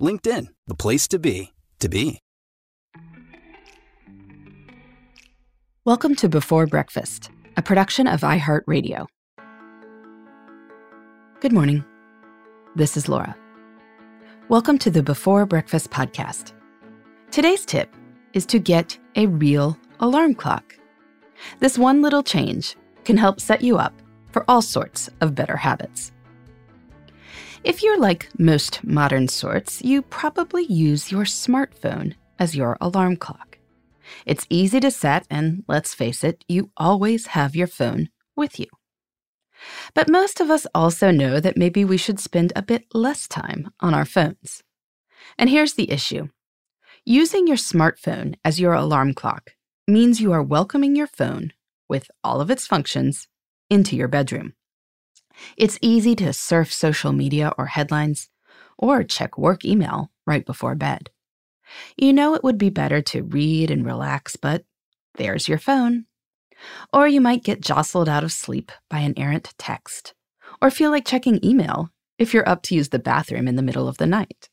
LinkedIn, the place to be, to be. Welcome to Before Breakfast, a production of iHeartRadio. Good morning. This is Laura. Welcome to the Before Breakfast podcast. Today's tip is to get a real alarm clock. This one little change can help set you up for all sorts of better habits. If you're like most modern sorts, you probably use your smartphone as your alarm clock. It's easy to set, and let's face it, you always have your phone with you. But most of us also know that maybe we should spend a bit less time on our phones. And here's the issue using your smartphone as your alarm clock means you are welcoming your phone, with all of its functions, into your bedroom. It's easy to surf social media or headlines, or check work email right before bed. You know it would be better to read and relax, but there's your phone. Or you might get jostled out of sleep by an errant text, or feel like checking email if you're up to use the bathroom in the middle of the night.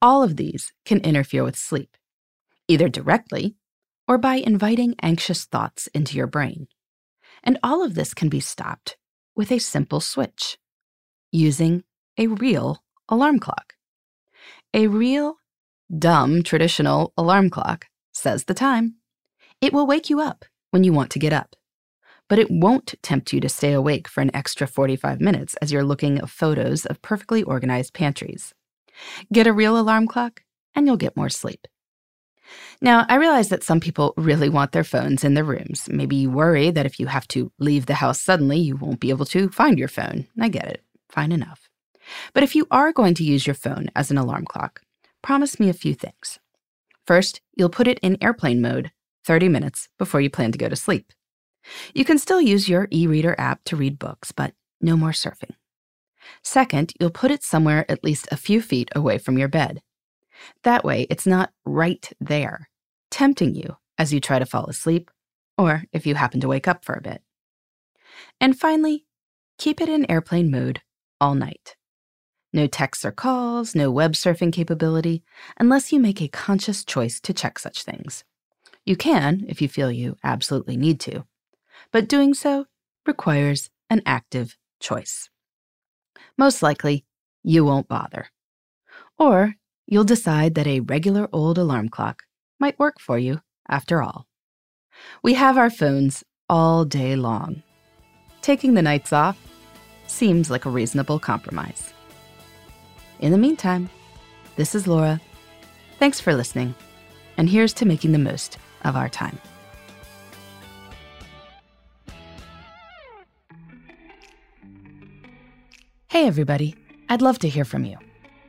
All of these can interfere with sleep, either directly or by inviting anxious thoughts into your brain. And all of this can be stopped with a simple switch using a real alarm clock. A real dumb traditional alarm clock says the time. It will wake you up when you want to get up, but it won't tempt you to stay awake for an extra 45 minutes as you're looking at photos of perfectly organized pantries. Get a real alarm clock, and you'll get more sleep. Now, I realize that some people really want their phones in their rooms. Maybe you worry that if you have to leave the house suddenly, you won't be able to find your phone. I get it. Fine enough. But if you are going to use your phone as an alarm clock, promise me a few things. First, you'll put it in airplane mode 30 minutes before you plan to go to sleep. You can still use your e reader app to read books, but no more surfing. Second, you'll put it somewhere at least a few feet away from your bed. That way, it's not right there, tempting you as you try to fall asleep, or if you happen to wake up for a bit. And finally, keep it in airplane mode all night. No texts or calls, no web surfing capability, unless you make a conscious choice to check such things. You can if you feel you absolutely need to, but doing so requires an active choice. Most likely, you won't bother. Or you'll decide that a regular old alarm clock might work for you after all. We have our phones all day long. Taking the nights off seems like a reasonable compromise. In the meantime, this is Laura. Thanks for listening, and here's to making the most of our time. Hey, everybody. I'd love to hear from you.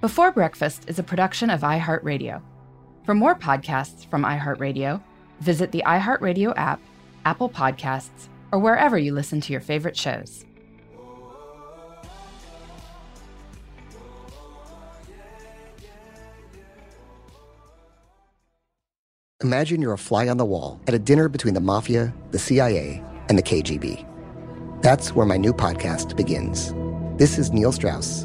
Before Breakfast is a production of iHeartRadio. For more podcasts from iHeartRadio, visit the iHeartRadio app, Apple Podcasts, or wherever you listen to your favorite shows. Imagine you're a fly on the wall at a dinner between the mafia, the CIA, and the KGB. That's where my new podcast begins. This is Neil Strauss,